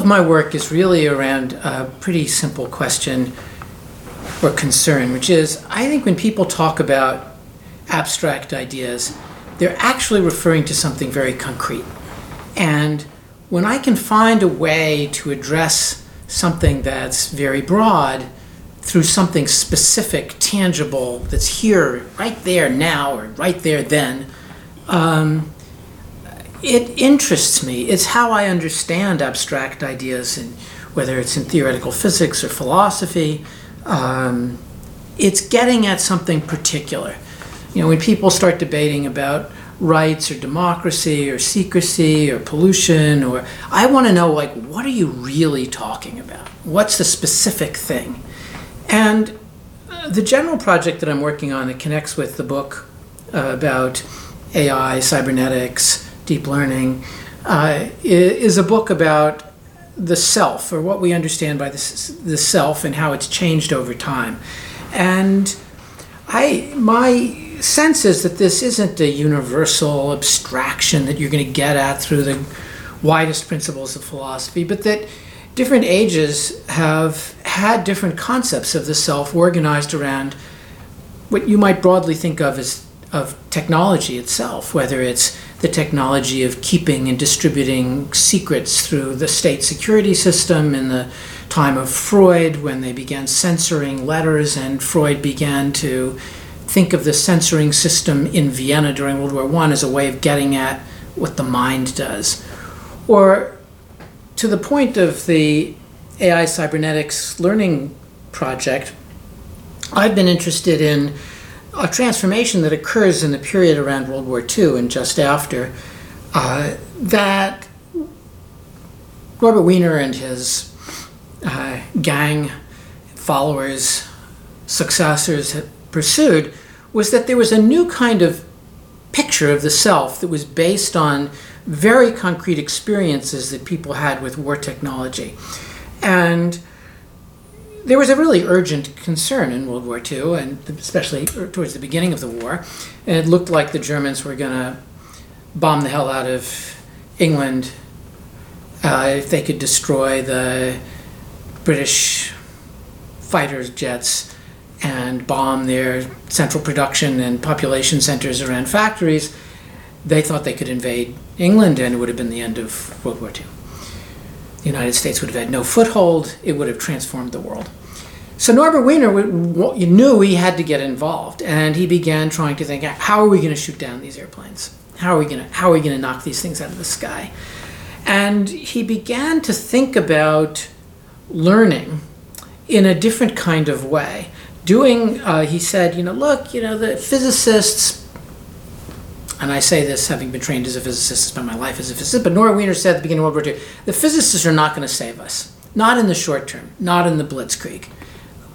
of my work is really around a pretty simple question or concern, which is I think when people talk about abstract ideas, they're actually referring to something very concrete. And when I can find a way to address something that's very broad through something specific, tangible, that's here, right there now, or right there then, um, it interests me. It's how I understand abstract ideas, and whether it's in theoretical physics or philosophy. Um, it's getting at something particular. You know, when people start debating about rights or democracy or secrecy or pollution or I want to know like what are you really talking about? What's the specific thing? And uh, the general project that I'm working on that connects with the book uh, about AI, cybernetics, deep learning, uh, is a book about the self, or what we understand by the, the self, and how it's changed over time. And I, my sense is that this isn't a universal abstraction that you're going to get at through the widest principles of philosophy, but that different ages have had different concepts of the self organized around what you might broadly think of as of technology itself, whether it's the technology of keeping and distributing secrets through the state security system in the time of Freud when they began censoring letters and Freud began to think of the censoring system in Vienna during World War I as a way of getting at what the mind does. Or to the point of the AI cybernetics learning project, I've been interested in a transformation that occurs in the period around World War II and just after uh, that Norbert Wiener and his uh, gang followers, successors had pursued was that there was a new kind of picture of the self that was based on very concrete experiences that people had with war technology. And there was a really urgent concern in World War II, and especially towards the beginning of the war. And it looked like the Germans were going to bomb the hell out of England uh, if they could destroy the British fighter jets and bomb their central production and population centers around factories. They thought they could invade England, and it would have been the end of World War II the United States would have had no foothold. It would have transformed the world. So Norbert Wiener knew he had to get involved, and he began trying to think: How are we going to shoot down these airplanes? How are we going to How are we going to knock these things out of the sky? And he began to think about learning in a different kind of way. Doing, uh, he said, you know, look, you know, the physicists and I say this having been trained as a physicist, spent my life as a physicist, but Norbert Wiener said at the beginning of World War II, the physicists are not going to save us. Not in the short term, not in the blitzkrieg.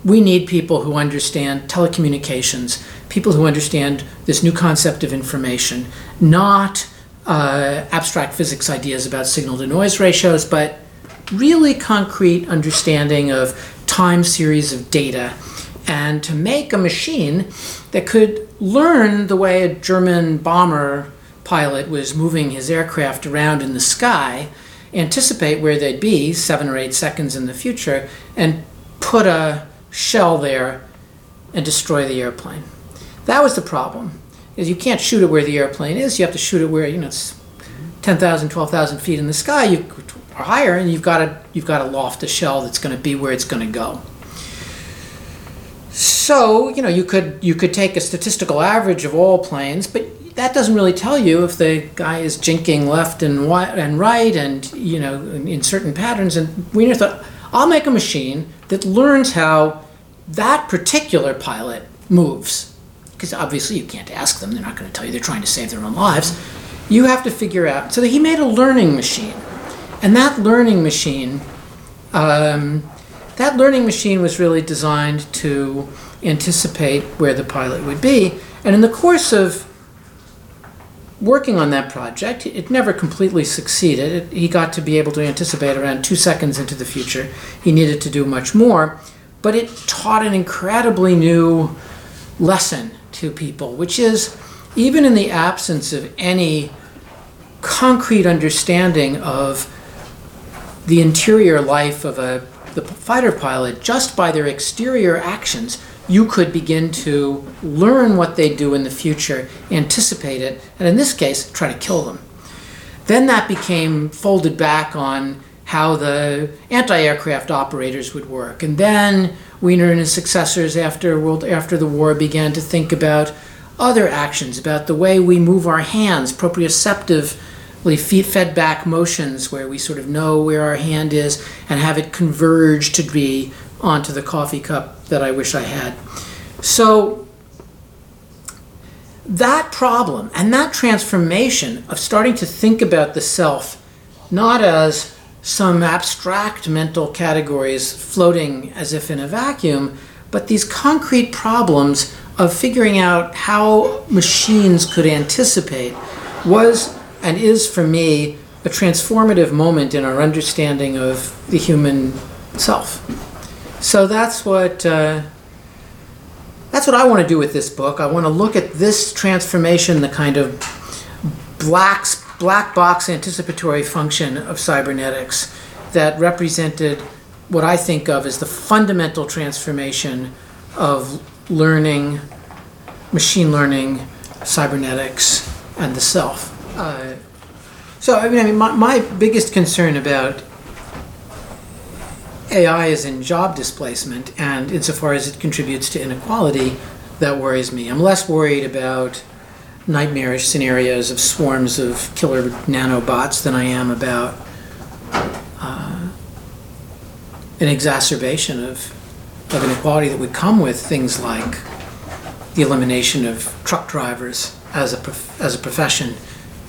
We need people who understand telecommunications, people who understand this new concept of information, not uh, abstract physics ideas about signal to noise ratios, but really concrete understanding of time series of data and to make a machine that could learn the way a German bomber pilot was moving his aircraft around in the sky, anticipate where they'd be seven or eight seconds in the future, and put a shell there and destroy the airplane. That was the problem. Is you can't shoot it where the airplane is. You have to shoot it where you know it's 10,000, 12,000 feet in the sky, you or higher, and you've got to you've got to loft a shell that's going to be where it's going to go. So, you know, you could you could take a statistical average of all planes, but that doesn't really tell you if the guy is jinking left and and right and you know in certain patterns. And Wiener thought I'll make a machine that learns how that particular pilot moves. Because obviously you can't ask them. They're not going to tell you they're trying to save their own lives. You have to figure out so he made a learning machine. And that learning machine um, that learning machine was really designed to anticipate where the pilot would be. And in the course of working on that project, it never completely succeeded. It, he got to be able to anticipate around two seconds into the future. He needed to do much more, but it taught an incredibly new lesson to people, which is even in the absence of any concrete understanding of the interior life of a the fighter pilot just by their exterior actions you could begin to learn what they do in the future anticipate it and in this case try to kill them. Then that became folded back on how the anti-aircraft operators would work. And then Wiener and his successors after world after the war began to think about other actions about the way we move our hands proprioceptively fed back motions where we sort of know where our hand is and have it converge to be onto the coffee cup that I wish I had. So that problem and that transformation of starting to think about the self not as some abstract mental categories floating as if in a vacuum, but these concrete problems of figuring out how machines could anticipate was and is for me a transformative moment in our understanding of the human self. So that's what uh, that's what I want to do with this book. I want to look at this transformation, the kind of black black box anticipatory function of cybernetics that represented what I think of as the fundamental transformation of learning, machine learning, cybernetics, and the self. Uh, so I mean, I mean, my, my biggest concern about AI is in job displacement, and insofar as it contributes to inequality, that worries me. I'm less worried about nightmarish scenarios of swarms of killer nanobots than I am about uh, an exacerbation of, of inequality that would come with things like the elimination of truck drivers as a, prof- as a profession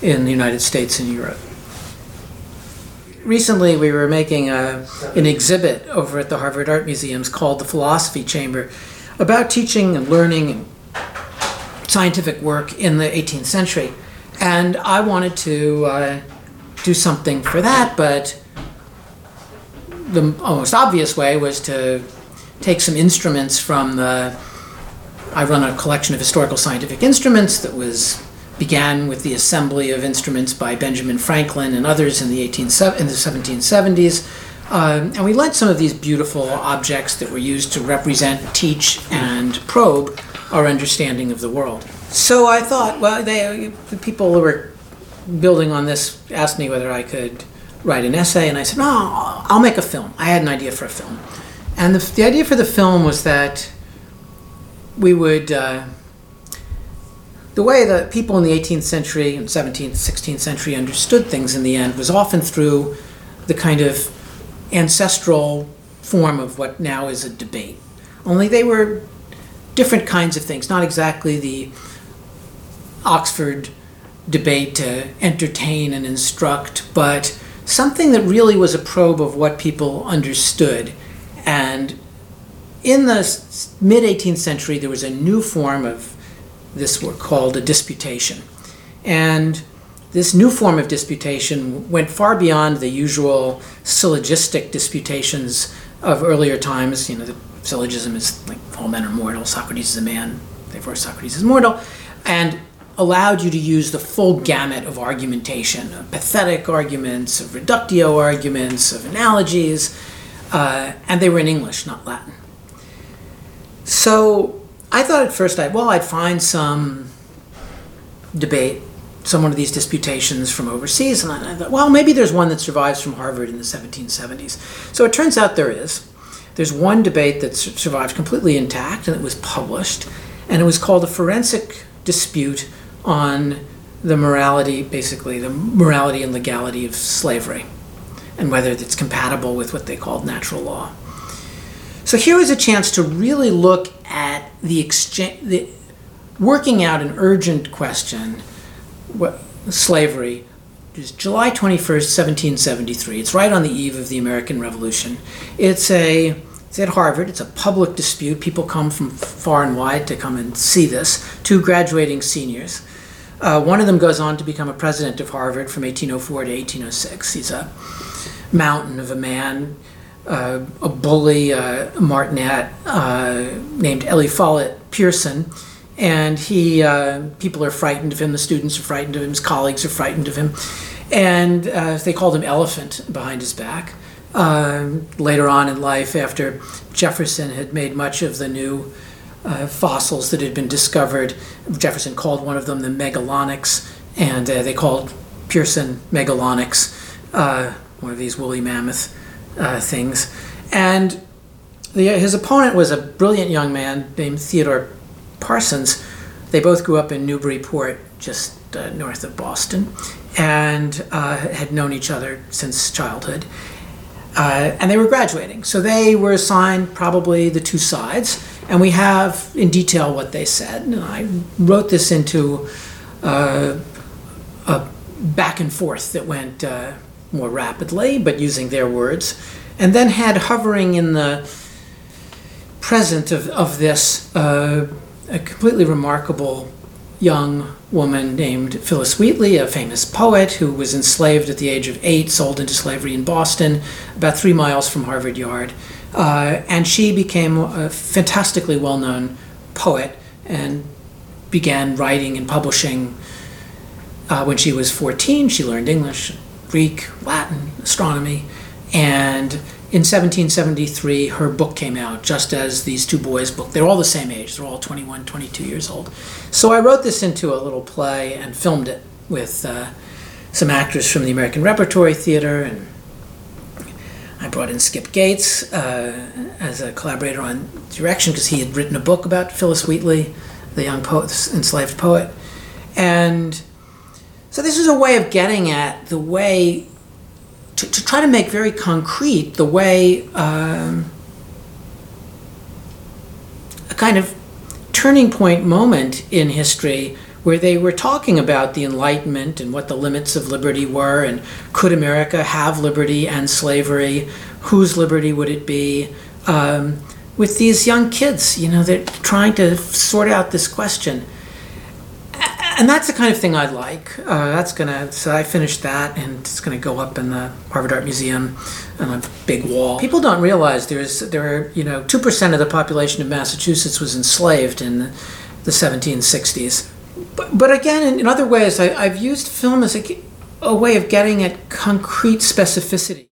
in the United States and Europe. Recently, we were making a, an exhibit over at the Harvard Art Museums called the Philosophy Chamber about teaching and learning and scientific work in the 18th century. And I wanted to uh, do something for that, but the most obvious way was to take some instruments from the. I run a collection of historical scientific instruments that was began with the assembly of instruments by Benjamin Franklin and others in the, 18, in the 1770s. Um, and we lent some of these beautiful objects that were used to represent, teach, and probe our understanding of the world. So I thought, well, they, the people who were building on this asked me whether I could write an essay, and I said, no, I'll make a film. I had an idea for a film. And the, the idea for the film was that we would. Uh, the way that people in the 18th century and 17th, 16th century understood things in the end was often through the kind of ancestral form of what now is a debate. Only they were different kinds of things, not exactly the Oxford debate to entertain and instruct, but something that really was a probe of what people understood. And in the mid 18th century, there was a new form of this were called a disputation. And this new form of disputation went far beyond the usual syllogistic disputations of earlier times. You know, the syllogism is like all men are mortal, Socrates is a man, therefore Socrates is mortal, and allowed you to use the full gamut of argumentation, of pathetic arguments, of reductio arguments, of analogies, uh, and they were in English, not Latin. So I thought at first I well I'd find some debate, some one of these disputations from overseas, and I thought well maybe there's one that survives from Harvard in the 1770s. So it turns out there is. There's one debate that survives completely intact, and it was published, and it was called a forensic dispute on the morality, basically the morality and legality of slavery, and whether it's compatible with what they called natural law. So here is a chance to really look at the exchange, the, working out an urgent question, what, slavery, is July 21st, 1773. It's right on the eve of the American Revolution. It's a it's at Harvard. It's a public dispute. People come from far and wide to come and see this. Two graduating seniors. Uh, one of them goes on to become a president of Harvard from 1804 to 1806. He's a mountain of a man uh, a bully, uh, Martinet, uh, named Eliphalet Pearson. And he, uh, people are frightened of him, the students are frightened of him, his colleagues are frightened of him. And uh, they called him Elephant behind his back. um, later on in life after Jefferson had made much of the new fossils that had been discovered. Jefferson called one of them the Megalonyx, and they called Pearson Megalonyx, uh, one of these woolly mammoth uh, things. And the, his opponent was a brilliant young man named Theodore Parsons. They both grew up in Newburyport, just uh, north of Boston, and uh, had known each other since childhood. Uh, and they were graduating. So they were assigned probably the two sides, and we have in detail what they said. And I wrote this into uh, a back and forth that went uh, more rapidly, but using their words, and then had hovering in the present of, of this uh, a completely remarkable young woman named Phillis Wheatley, a famous poet who was enslaved at the age of eight, sold into slavery in Boston, about three miles from Harvard Yard. Uh, and she became a fantastically well known poet and began writing and publishing uh, when she was 14. She learned English, Greek, Latin, astronomy, and in 1773, her book came out, just as these two boys' book. They're all the same age. They're all 21, 22 years old. So I wrote this into a little play and filmed it with uh, some actors from the American Repertory Theater, and I brought in Skip Gates uh, as a collaborator on direction because he had written a book about Phillis Wheatley, the young poet, enslaved poet, and so this is a way of getting at the way to, to try to make very concrete the way um, a kind of turning point moment in history where they were talking about the Enlightenment and what the limits of liberty were, and could America have liberty and slavery? Whose liberty would it be? Um, with these young kids, you know, they're trying to sort out this question and that's the kind of thing I'd like. Uh, that's gonna. So I finished that, and it's gonna go up in the Harvard Art Museum on a big wall. People don't realize there's there are you know two percent of the population of Massachusetts was enslaved in the, the 1760s. But, but again, in, in other ways, I, I've used film as a, a way of getting at concrete specificity.